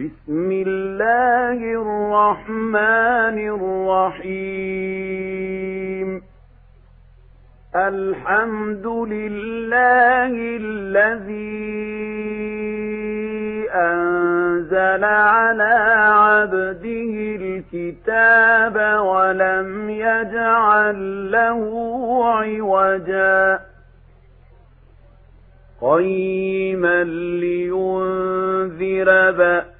بسم الله الرحمن الرحيم. الحمد لله الذي أنزل على عبده الكتاب ولم يجعل له عوجا. قيما لينذر بأسا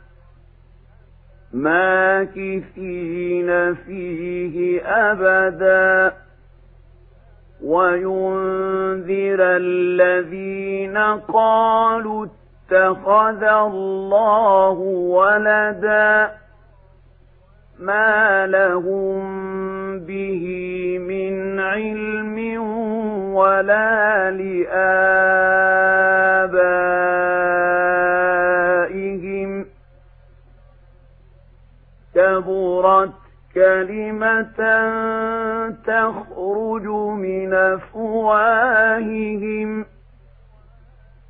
ماكثين فيه أبدا. وينذر الذين قالوا اتخذ الله ولدا. ما لهم به من علم ولا لآبائهم. كبرت كلمة تخرج من أفواههم.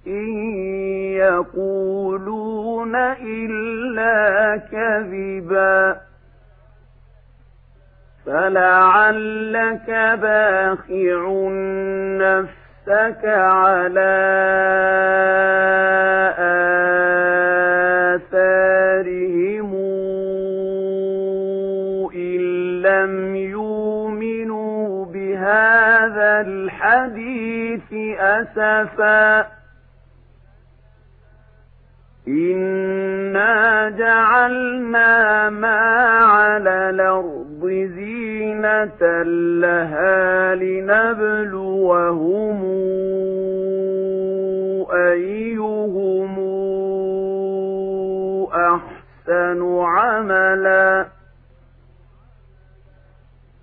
إن يقولون إلا كذبا. فلعلك باخع نفسك على آثارهم. الحديث أسفا. إنا جعلنا ما على الأرض زينة لها لنبلوهم أيهم أحسن عملا.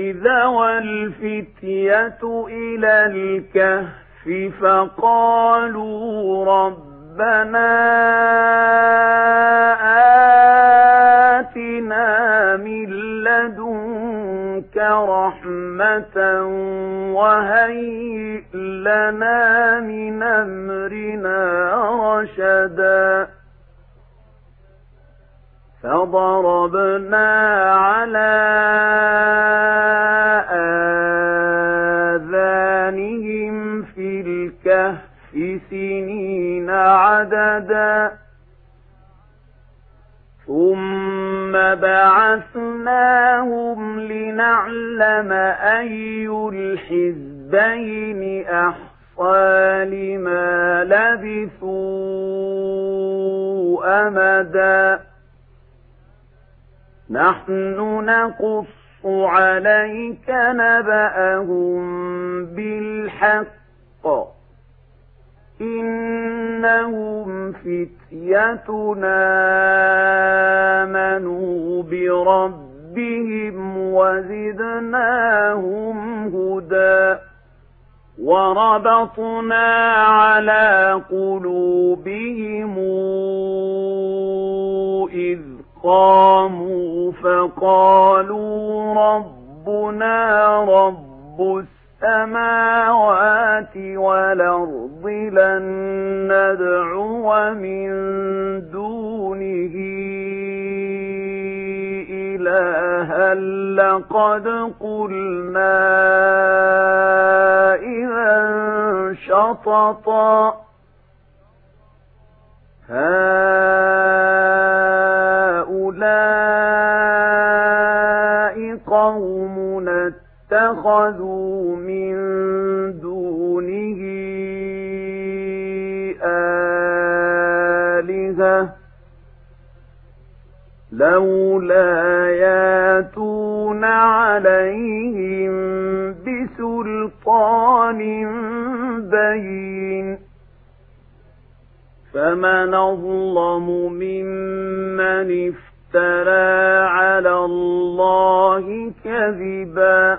إذا والفتية إلى الكهف فقالوا ربنا آتنا من لدنك رحمة وهيئ لنا من أمرنا رشدا. فضربنا على آذانهم في الكهف سنين عددا. ثم بعثناهم لنعلم أي الحزبين أحصى لما لبثوا أمدا. نحن نقص عليك نبأهم بالحق. إنهم فتيتنا آمنوا بربهم وزدناهم هدى. وربطنا على قلوبهم إذ قاموا فقالوا ربنا رب السماوات والأرض لن ندعو من دونه إلها لقد قلنا إذا شططا. هؤلاء اتخذوا من دونه آلهة لولا ياتون عليهم بسلطان بين فمن أظلم ممن افترى على الله كذبا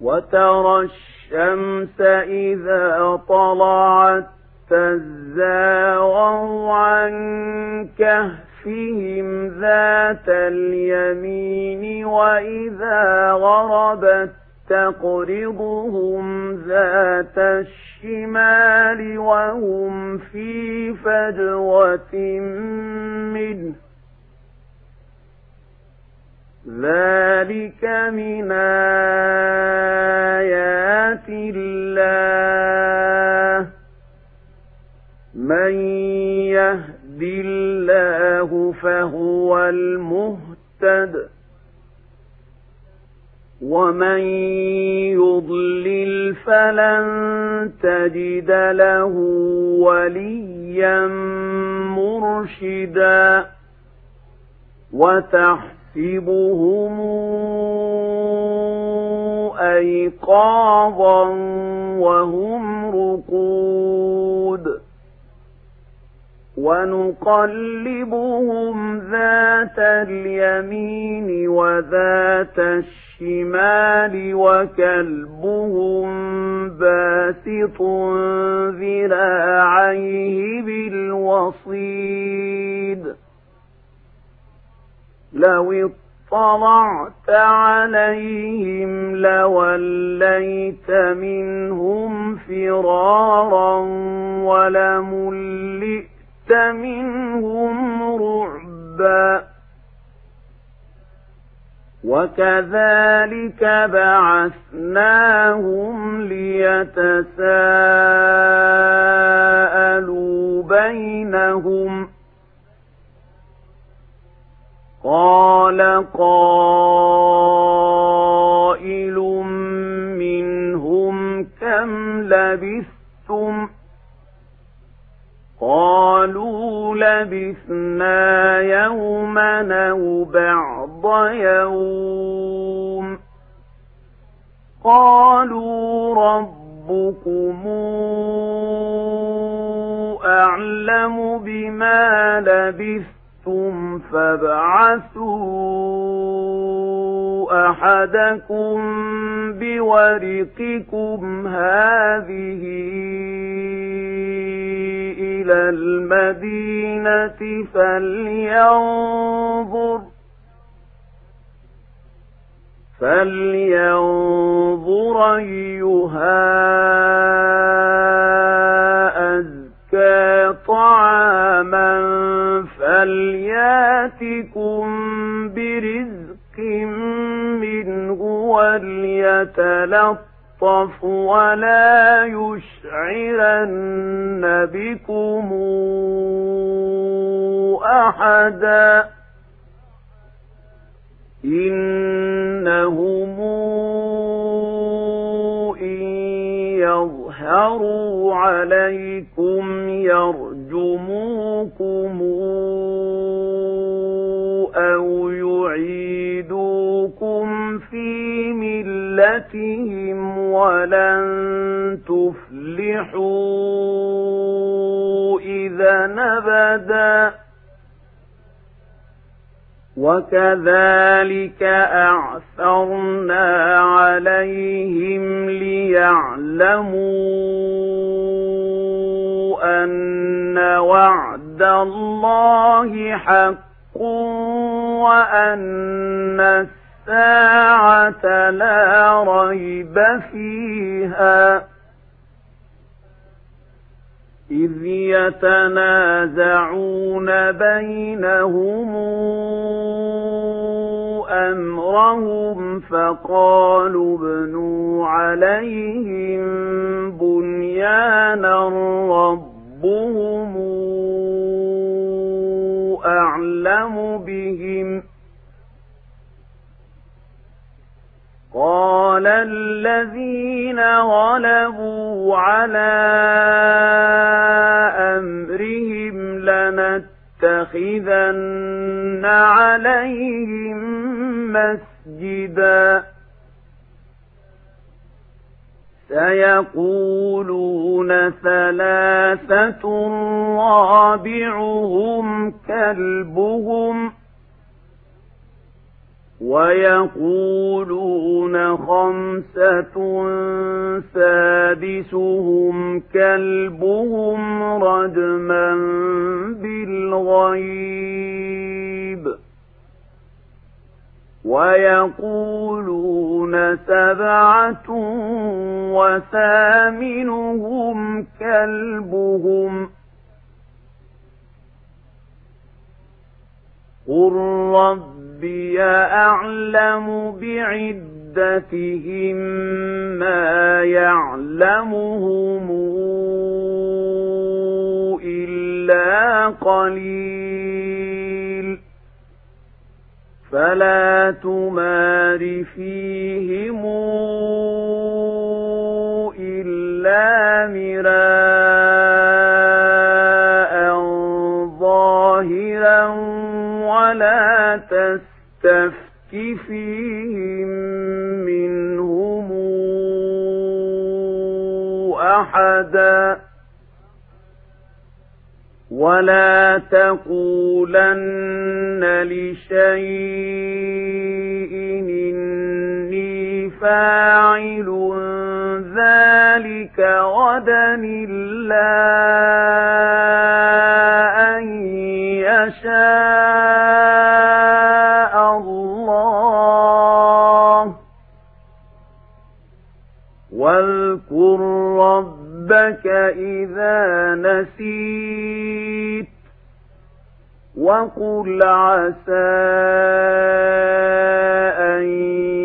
وترى الشمس إذا طلعت تزاور عن كهفهم ذات اليمين وإذا غربت تقرضهم ذات الشمال وهم في فجوة منه ذلك من آيات الله من يهد الله فهو المهتد ومن يضلل فلن تجد له وليا مرشدا وتحت تحسبهم أيقاظا وهم رقود ونقلبهم ذات اليمين وذات الشمال وكلبهم باسط ذراعيه بالوصيد لو اطلعت عليهم لوليت منهم فرارا ولملئت منهم رعبا. وكذلك بعثناهم ليتساءلوا بينهم قال قائل منهم كم لبثتم؟ قالوا لبثنا يوما أو بعض يوم. قالوا ربكم أعلم بما لبثتم. شئتم فابعثوا أحدكم بورقكم هذه إلى المدينة فلينظر فلينظر أيها طعاما فلياتكم برزق منه وليتلطف ولا يشعرن بكم أحدا إنهم إن يظهروا عليكم يرجموكم أو يعيدوكم في ملتهم ولن تفلحوا إذا نبدا. وكذلك أعثرنا عليهم ليعلموا أن وعد الله حق وأن الساعة لا ريب فيها. إذ يتنازعون بينهم أمرهم فقالوا ابنوا عليهم بنيانا ربهم أعلم بهم قال الذين غلبوا على أمرهم لنتخذن عليهم مسجدا سيقولون ثلاثة رابعهم كلبهم ويقولون خمسة سادسهم كلبهم رجما بالغيب ويقولون سبعة وثامنهم كلبهم. قل ربي أعلم بعدتهم ما يعلمهم إلا قليل. فلا تمار فيهم إلا مراء ظاهرا ولا تستفت فيهم منهم أحدا ولا تقولن لشيء إني فاعل ذلك غدا إلا نسيت وقل عسى أن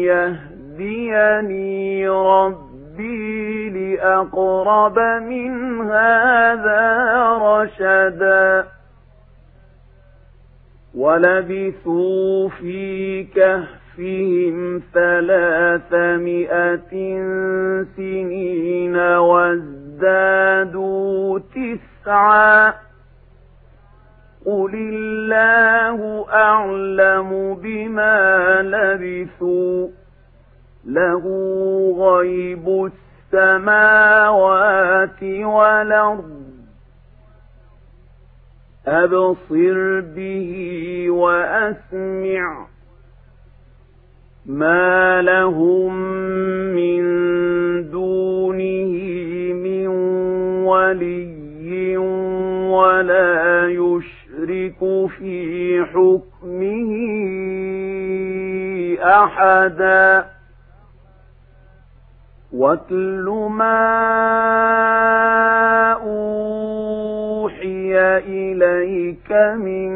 يهديني ربي لأقرب من هذا رشدا ولبثوا في كهفهم ثلاثمائة سنين وازدادوا تسعا. قل الله أعلم بما لبثوا. له غيب السماوات والأرض. أبصر به وأسمع. ما لهم من دونه ولي ولا يشرك في حكمه أحدا. واتل ما أوحي إليك من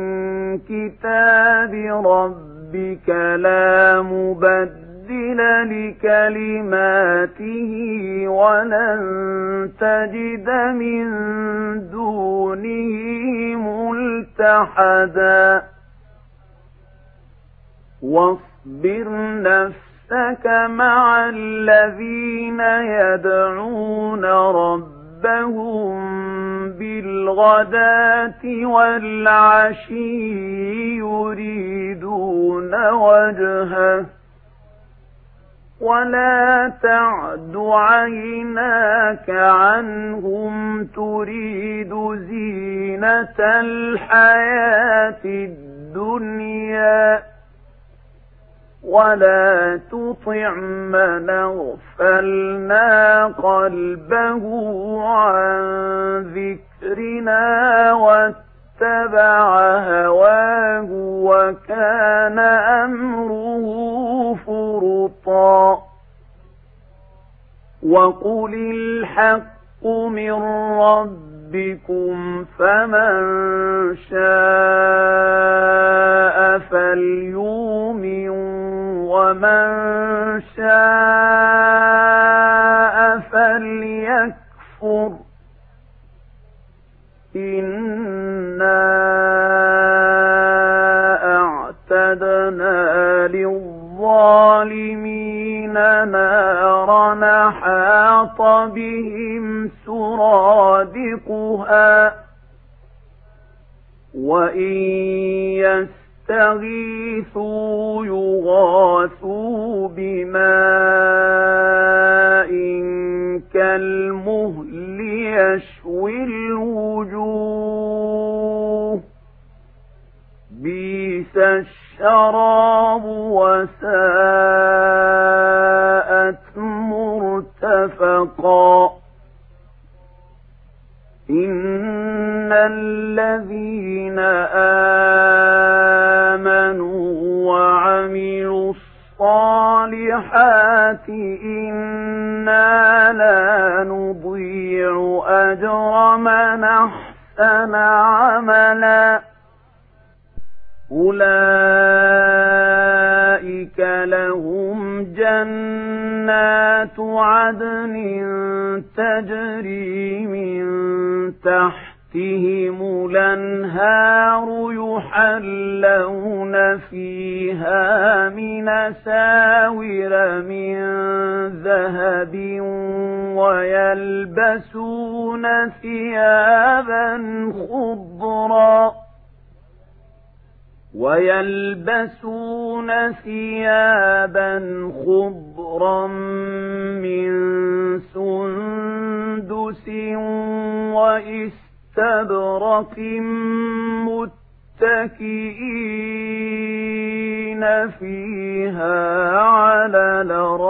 كتاب ربك لا مبدل لكلماته ولن تجد من دونه ملتحدا واصبر نفسك مع الذين يدعون ربهم بالغداة والعشي يريدون وجهه ولا تعد عيناك عنهم تريد زينة الحياة الدنيا ولا تطع من اغفلنا قلبه عن ذكرنا واتبع هواه وكان أمره فرطا. وقل الحق من ربكم فمن شاء فليؤمن ومن شاء فليكفر. إنا أعتدنا للظالمين نارا حاط بهم سرادقها وإن يستغيثوا يغاثوا بماء كالمهل يشوي الوجوه بيس الشراب وساءت مرتفقا إن الذين آمنوا الصالحات إنا لا نضيع أجر من أحسن عملا أولئك لهم جنات عدن تجري من تحت تحتهم الأنهار يحلون فيها من ساور من ذهب ويلبسون ثيابا خضرا ويلبسون ثيابا خضرا من سندس وإس استبرق متكئين فيها على الأرائك.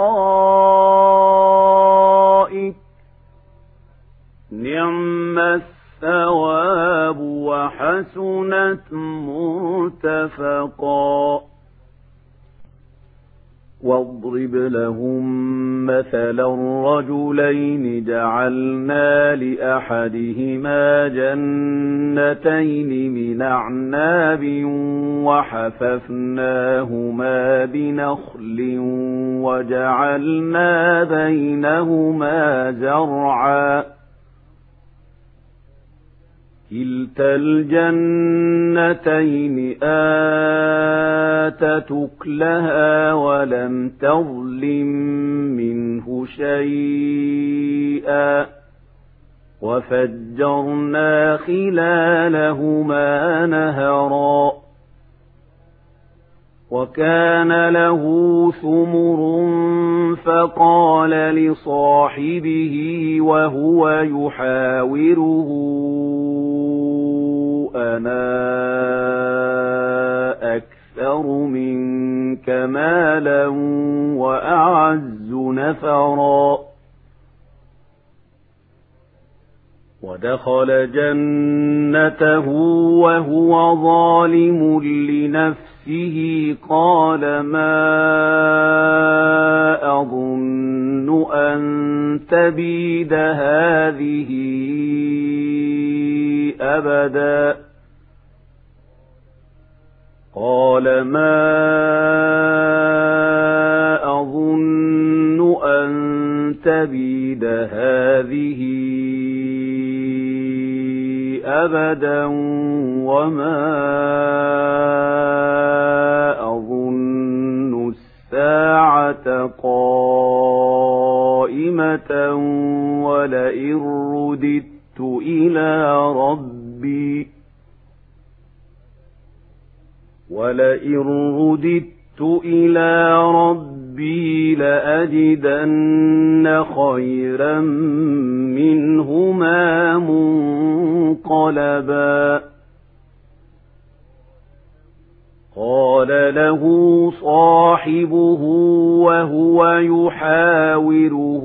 نعم الثواب وحسنت مرتفقا. واضرب لهم مثلا رجلين جعلنا لأحدهما جنتين من أعناب وحففناهما بنخل وجعلنا بينهما زرعا كلتا الجنتين آتت أكلها ولم تظلم منه شيئا وفجرنا خلالهما نهرا وكان له ثمر فقال لصاحبه وهو يحاوره أنا أكثر منك مالا وأعز نفرا. ودخل جنته وهو ظالم لنفسه. قال ما أظن أن تبيد هذه أبدا. قال ما أظن أن تبيد هذه أبدا وما أظن الساعة قائمة ولئن رددت إلى ربي ولئن رددت إلى ربي لأجدن خيرا منهما منقلبا قال له صاحبه وهو يحاوره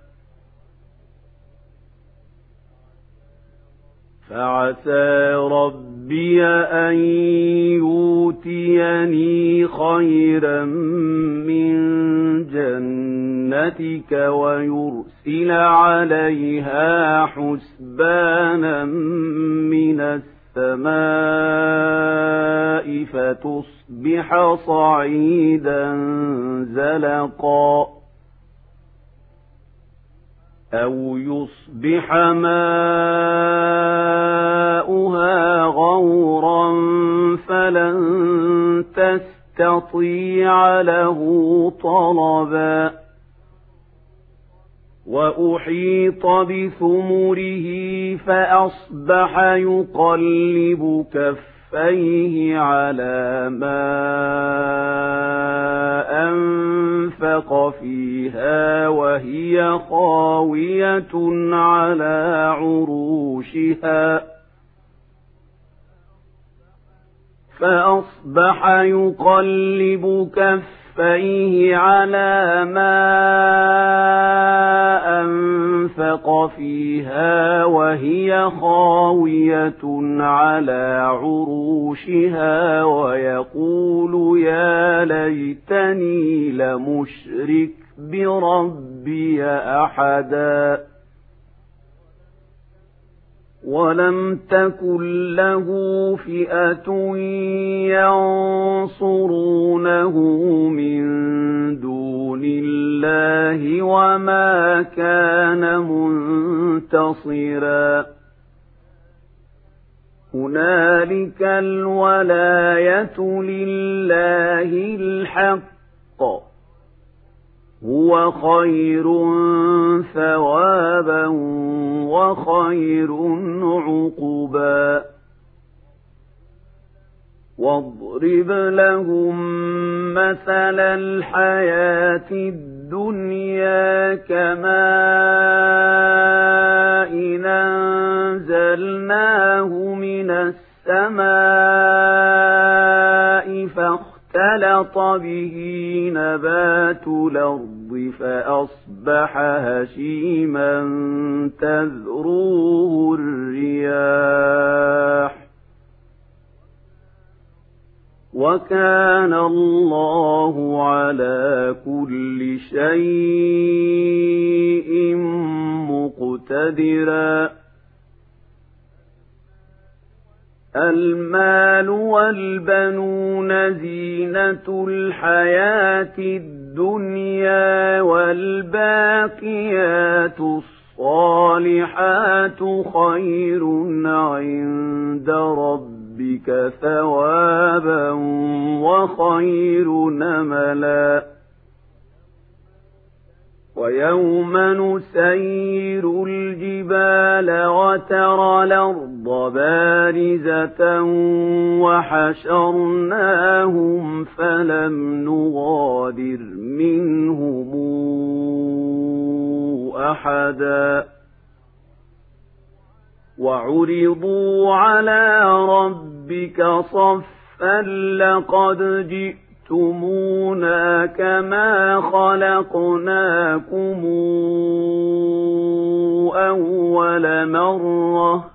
فعسى ربي أن يؤتيني خيرا من جنتك ويرسل عليها حسبانا من السماء فتصبح صعيدا زلقا أو يصبح ماؤها غورا فلن تستطيع له طلبا وأحيط بثمره فأصبح يقلب كفيه على ما أنفق فيها وهي خاوية على عروشها. فأصبح يقلب كفيه على ما أنفق فيها وهي خاوية على عروشها ويقول يا ليتني لمشرك بربي أحدا ولم تكن له فئة ينصرونه من دون الله وما كان منتصرا هنالك الولاية لله الحق هو خير ثوابا وخير عقبا. واضرب لهم مثل الحياة الدنيا كماء أنزلناه من السماء فاختلط به نبات الأرض. فأصبح هشيما تذروه الرياح. وكان الله على كل شيء مقتدرا. المال والبنون زينة الحياة الدنيا والباقيات الصالحات خير عند ربك ثوابا وخير نملا ويوم نسير الجبال وترى الأرض بارزة وحشرناهم فلم نغادر منهم أحدا. وعرضوا على ربك صفا لقد جئت جئتمونا كما خلقناكم أول مرة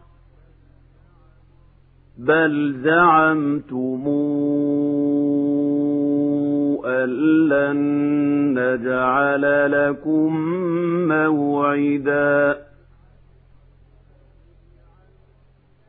بل زعمتم أن نجعل لكم موعداً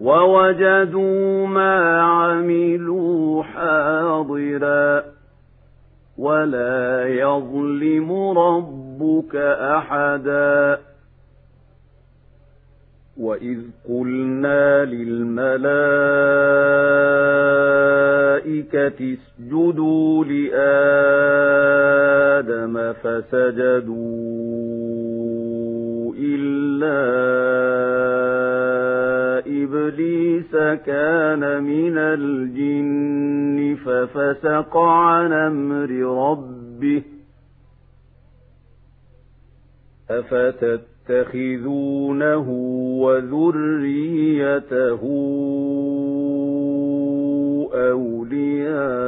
ووجدوا ما عملوا حاضرا ولا يظلم ربك أحدا. وإذ قلنا للملائكة اسجدوا لآدم فسجدوا إلا إبليس كان من الجن ففسق عن أمر ربه أفتتخذونه وذريته أولياء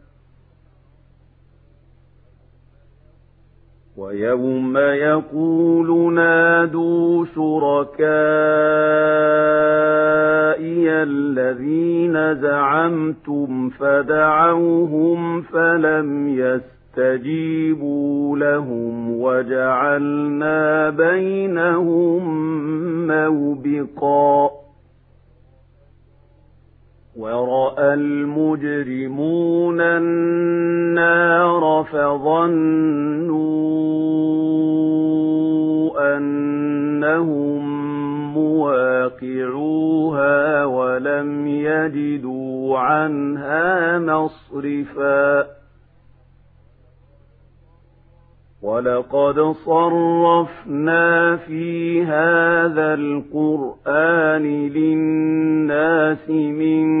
ويوم يقول نادوا شركائي الذين زعمتم فدعوهم فلم يستجيبوا لهم وجعلنا بينهم موبقا ورأى المجرمون النار فظنوا أنهم مواقعوها ولم يجدوا عنها مصرفاً ولقد صرفنا في هذا القرآن للناس من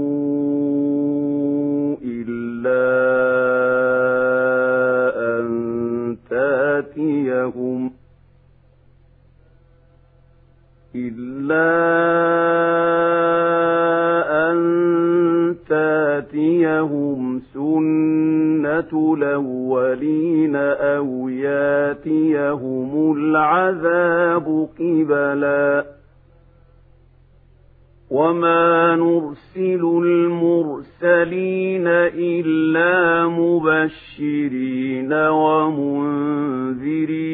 تاتيهم إلا أن تأتيهم سنة الأولين أو يأتيهم العذاب قبلا. وما نرسل المرسلين إلا مبشرين ومنذرين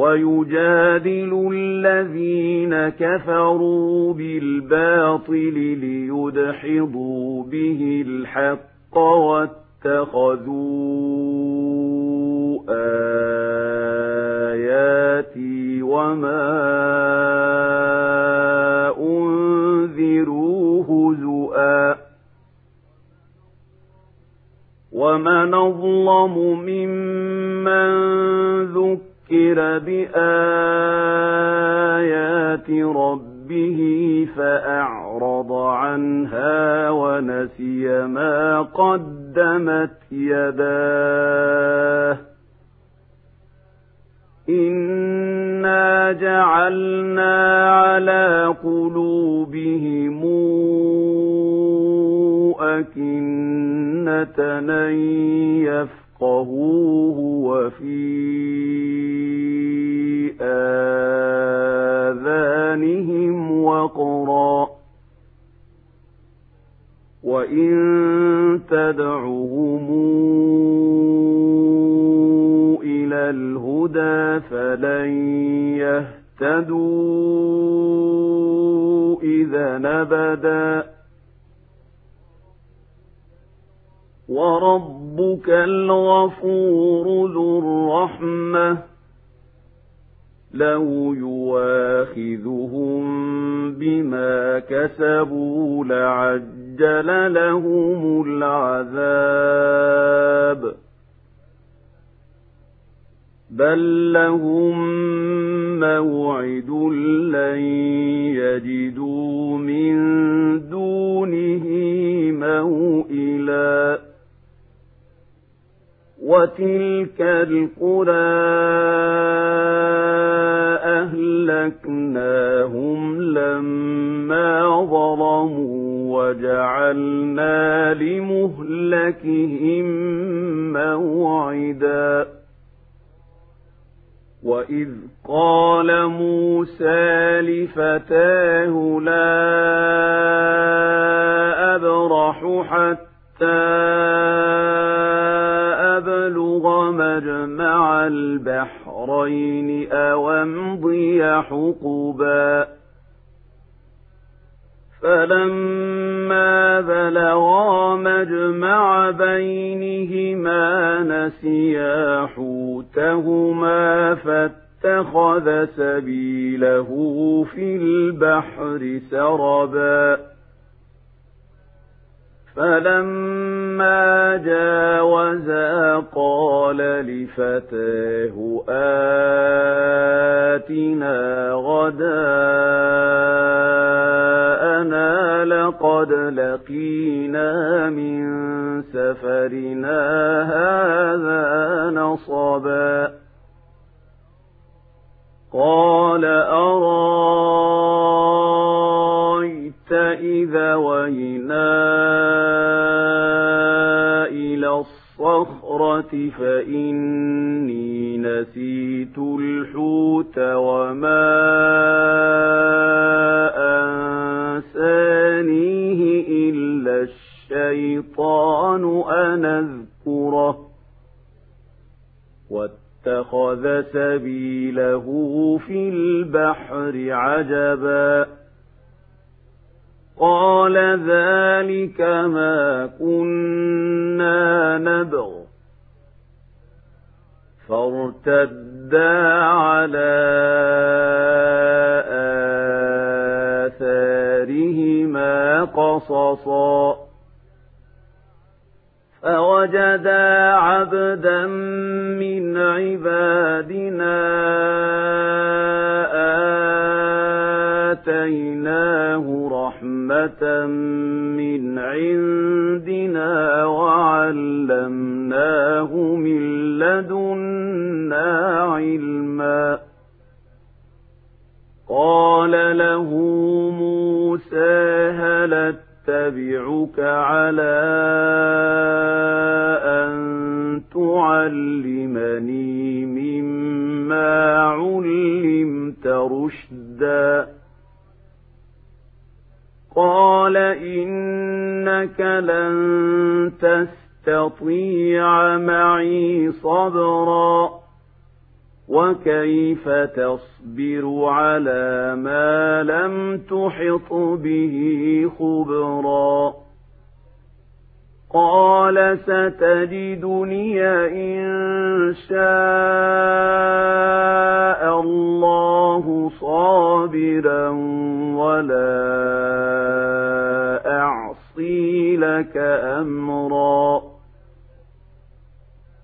ويجادل الذين كفروا بالباطل ليدحضوا به الحق واتخذوا آياتي وما أنذروا هزؤا ومن أظلم ممن ذكر ذكر بآيات ربه فأعرض عنها ونسي ما قدمت يداه إنا جعلنا على قلوبهم أكنة أن يفقهوه وفي آذانهم وقرا. وإن تدعهم إلى الهدى فلن يهتدوا إذا نبدا وربك الغفور ذو الرحمة. لو يواخذهم بما كسبوا لعجل لهم العذاب بل لهم موعد لن يجدوا من دونه موئلا وتلك القرى أهلكناهم لما ظلموا وجعلنا لمهلكهم موعداً وإذ قال موسى لفتاه لا أبرح حتى أبلغ مجمع البحرين أو امضي حقبا فلما بلغا مجمع بينهما نسيا حوتهما فاتخذ سبيله في البحر سربا فلما جاوزا قال لفتاه آتنا غداءنا لقد لقينا من سفرنا هذا نصبا. قال أرايت إذا وينا إلى الصخرة فإني نسيت الحوت وما أنسانيه إلا الشيطان أن أذكره واتخذ سبيله في البحر عجبا قال ذلك ما كنا نبغ. فارتدا على آثارهما قصصا. فوجدا عبدا من عبادنا آتيناه رحمة من عندنا وعلمناه من لدنا علما قال له موسى هل اتبعك على أن تعلمني مما علمت رشدا قال إنك لن تستطيع معي صبرا وكيف تصبر على ما لم تحط به خبرا قال ستجدني إن شاء الله صابرا ولا أعصي لك أمرا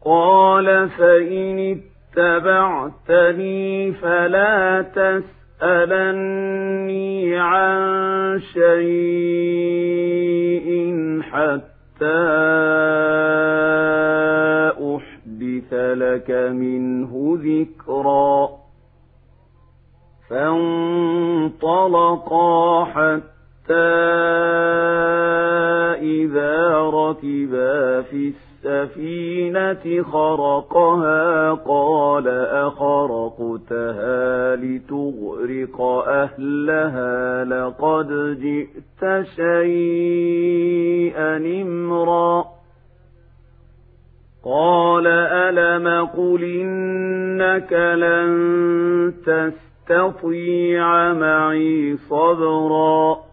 قال فإن اتبعتني فلا تسألني عن شيء حتى أحدث لك منه ذكرا فانطلقا حتى إذا ركبا في السفينة خرقها قال أخرقتها لتغرق أهلها لقد جئت شيئا إمرا قال ألم قل إنك لن تستطيع معي صبرا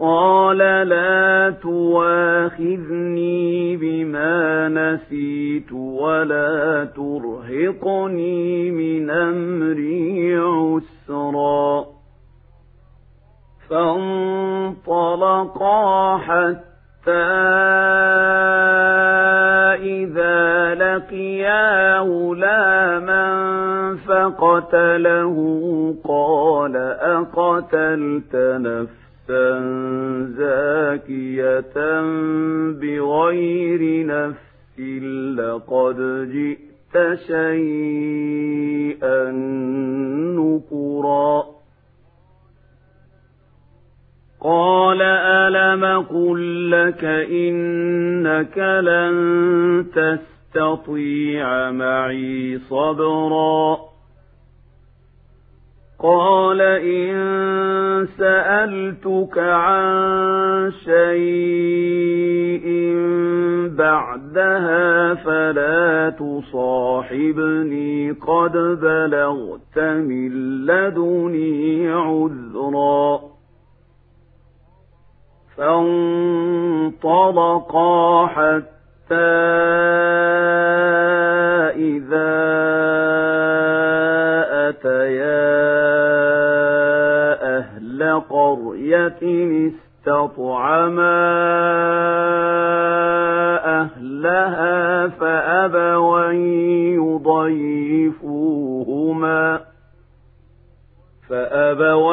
قال لا تواخذني بما نسيت ولا ترهقني من أمري عسرا. فانطلقا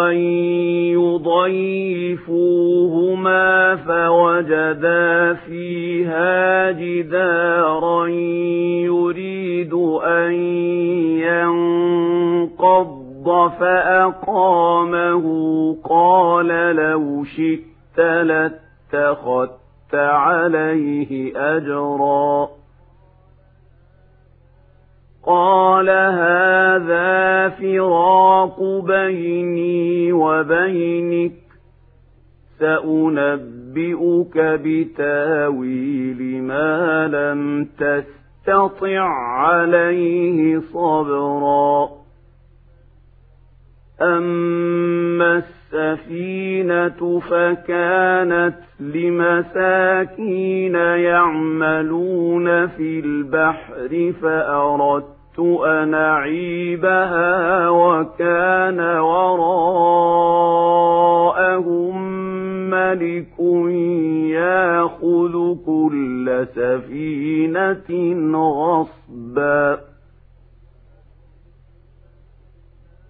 فأبوا يضيفوهما فوجدا فيها جدارا يريد أن ينقض فأقامه قال لو شئت لاتخذت عليه أجرا قال هذا فراق بيني وبينك سأنبئك بتاويل ما لم تستطع عليه صبرا أما السفينة فكانت لمساكين يعملون في البحر فأردت أن أعيبها وكان وراءهم ملك يأخذ كل سفينة غصباً.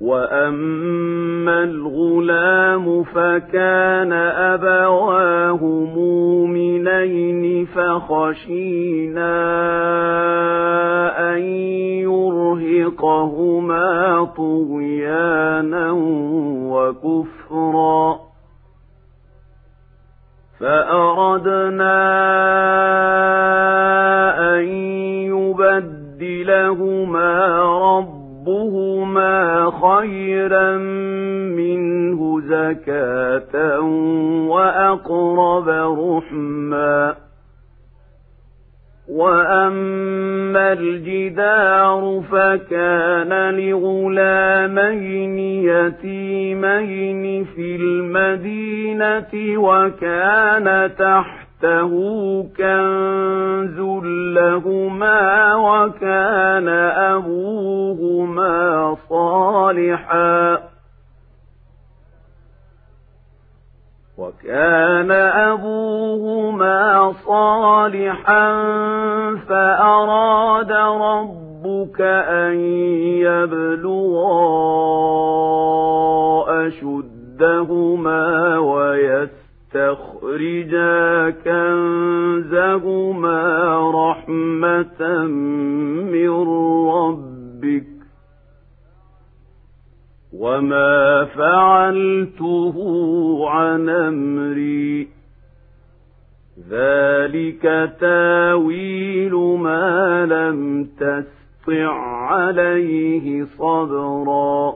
وأما الغلام فكان أبواه مؤمنين فخشينا أن يرهقهما طغيانا وكفرا فأردنا أن يبدلهما خيرا منه زكاة وأقرب رحما. وأما الجدار فكان لغلامين يتيمين في المدينة وكان تحت تحته كنز لهما وكان أبوهما صالحا. وكان أبوهما صالحا فأراد ربك أن يبلغا أشدهما ويسرا تخرجا كنزهما رحمة من ربك وما فعلته عن أمري. ذلك تاويل ما لم تسطع عليه صبرا.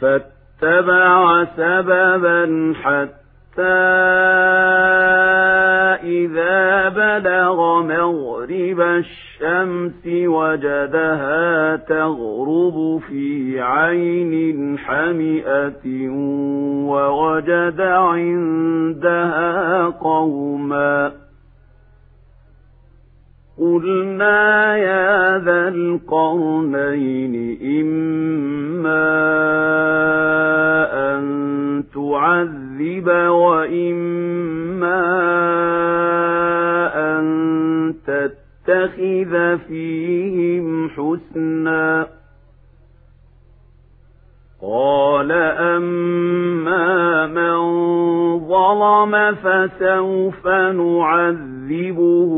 فاتبع سببا حتى إذا بلغ مغرب الشمس وجدها تغرب في عين حمئة ووجد عندها قوما قلنا يا ذا القرنين إما أن تعذب وإما أن تتخذ فيهم حسنا قال أما من ظلم فسوف نعذبه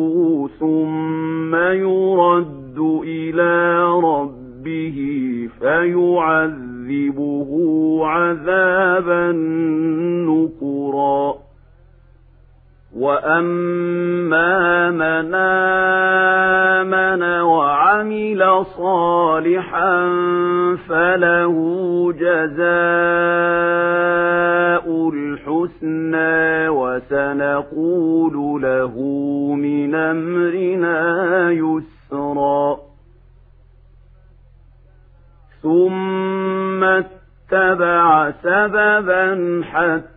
ثم يرد إلى ربه فيعذبه عذابا نكرا وأما من آمن وعمل صالحا فله جزاء الحسنى وسنقول له من أمرنا يسرا ثم اتبع سببا حتى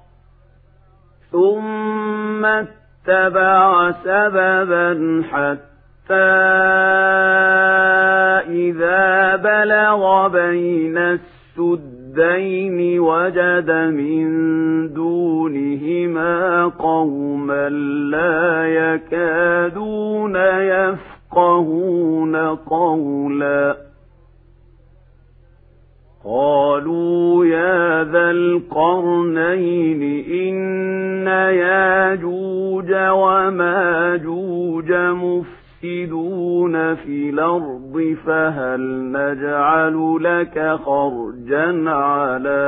ثم اتبع سببا حتى إذا بلغ بين السدين وجد من دونهما قوما لا يكادون يفقهون قولا قالوا يا ذا القرنين إن ياجوج وماجوج مفسدون في الأرض فهل نجعل لك خرجا على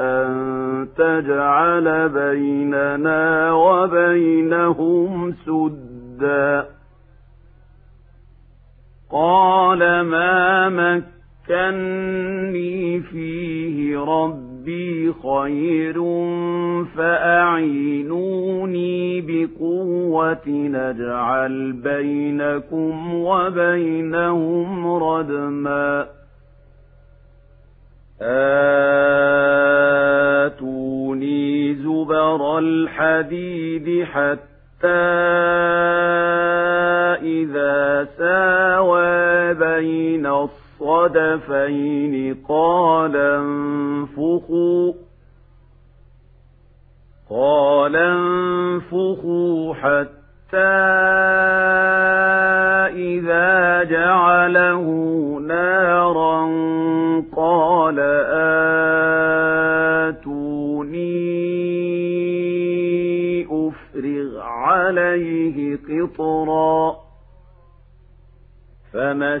أن تجعل بيننا وبينهم سدا قال ما مكن مكني فيه ربي خير فأعينوني بقوة نجعل بينكم وبينهم ردما آتوني زبر الحديد حتى إذا ساوى بين الصلاة الصدفين قال انفخوا قال انفخوا حتى إذا جعله نارا قال آتوني أفرغ عليه قطرا فما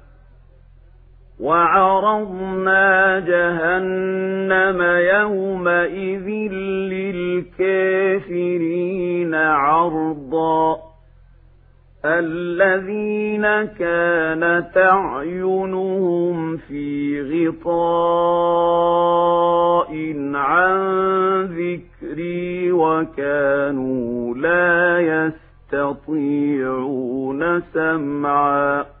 وعرضنا جهنم يومئذ للكافرين عرضا. الذين كانت أعينهم في غطاء عن ذكري وكانوا لا يستطيعون سمعا.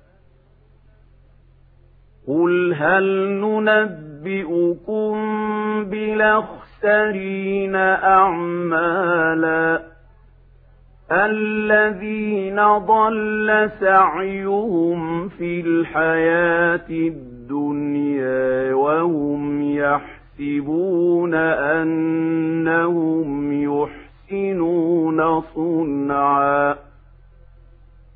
قل هل ننبئكم بلخسرين أعمالا الذين ضل سعيهم في الحياة الدنيا وهم يحسبون أنهم يحسنون صنعا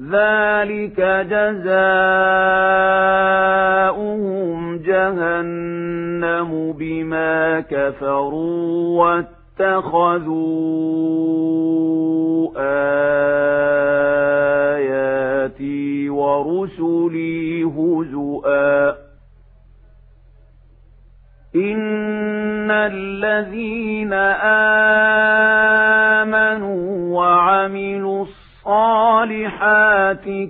ذلك جزاؤهم جهنم بما كفروا واتخذوا آياتي ورسلي هزؤا إن الذين آمنوا وعملوا الصالحات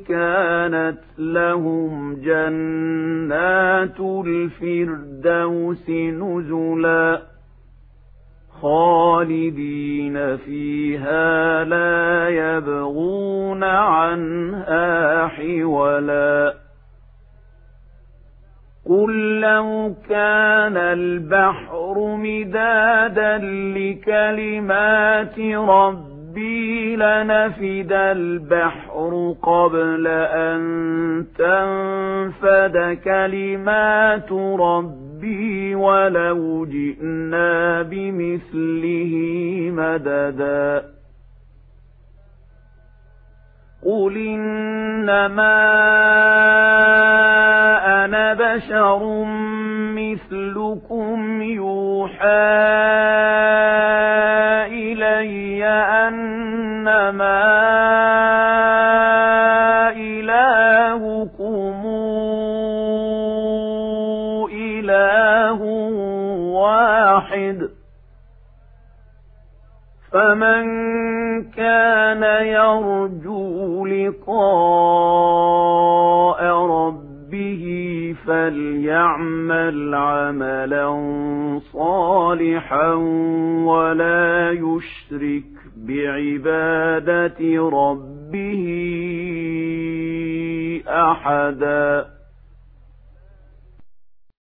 كانت لهم جنات الفردوس نزلا خالدين فيها لا يبغون عنها حولا. قل لو كان البحر مدادا لكلمات ربي لنفد البحر قبل أن تنفد كلمات ربي ولو جئنا بمثله مددا قل إنما أنا بشر مثلكم يوحى أنما إلهكم إله واحد فمن كان يرجو لقاء ربه فليعمل عملا صالحا ولا يشرك بعبادة ربه أحدا.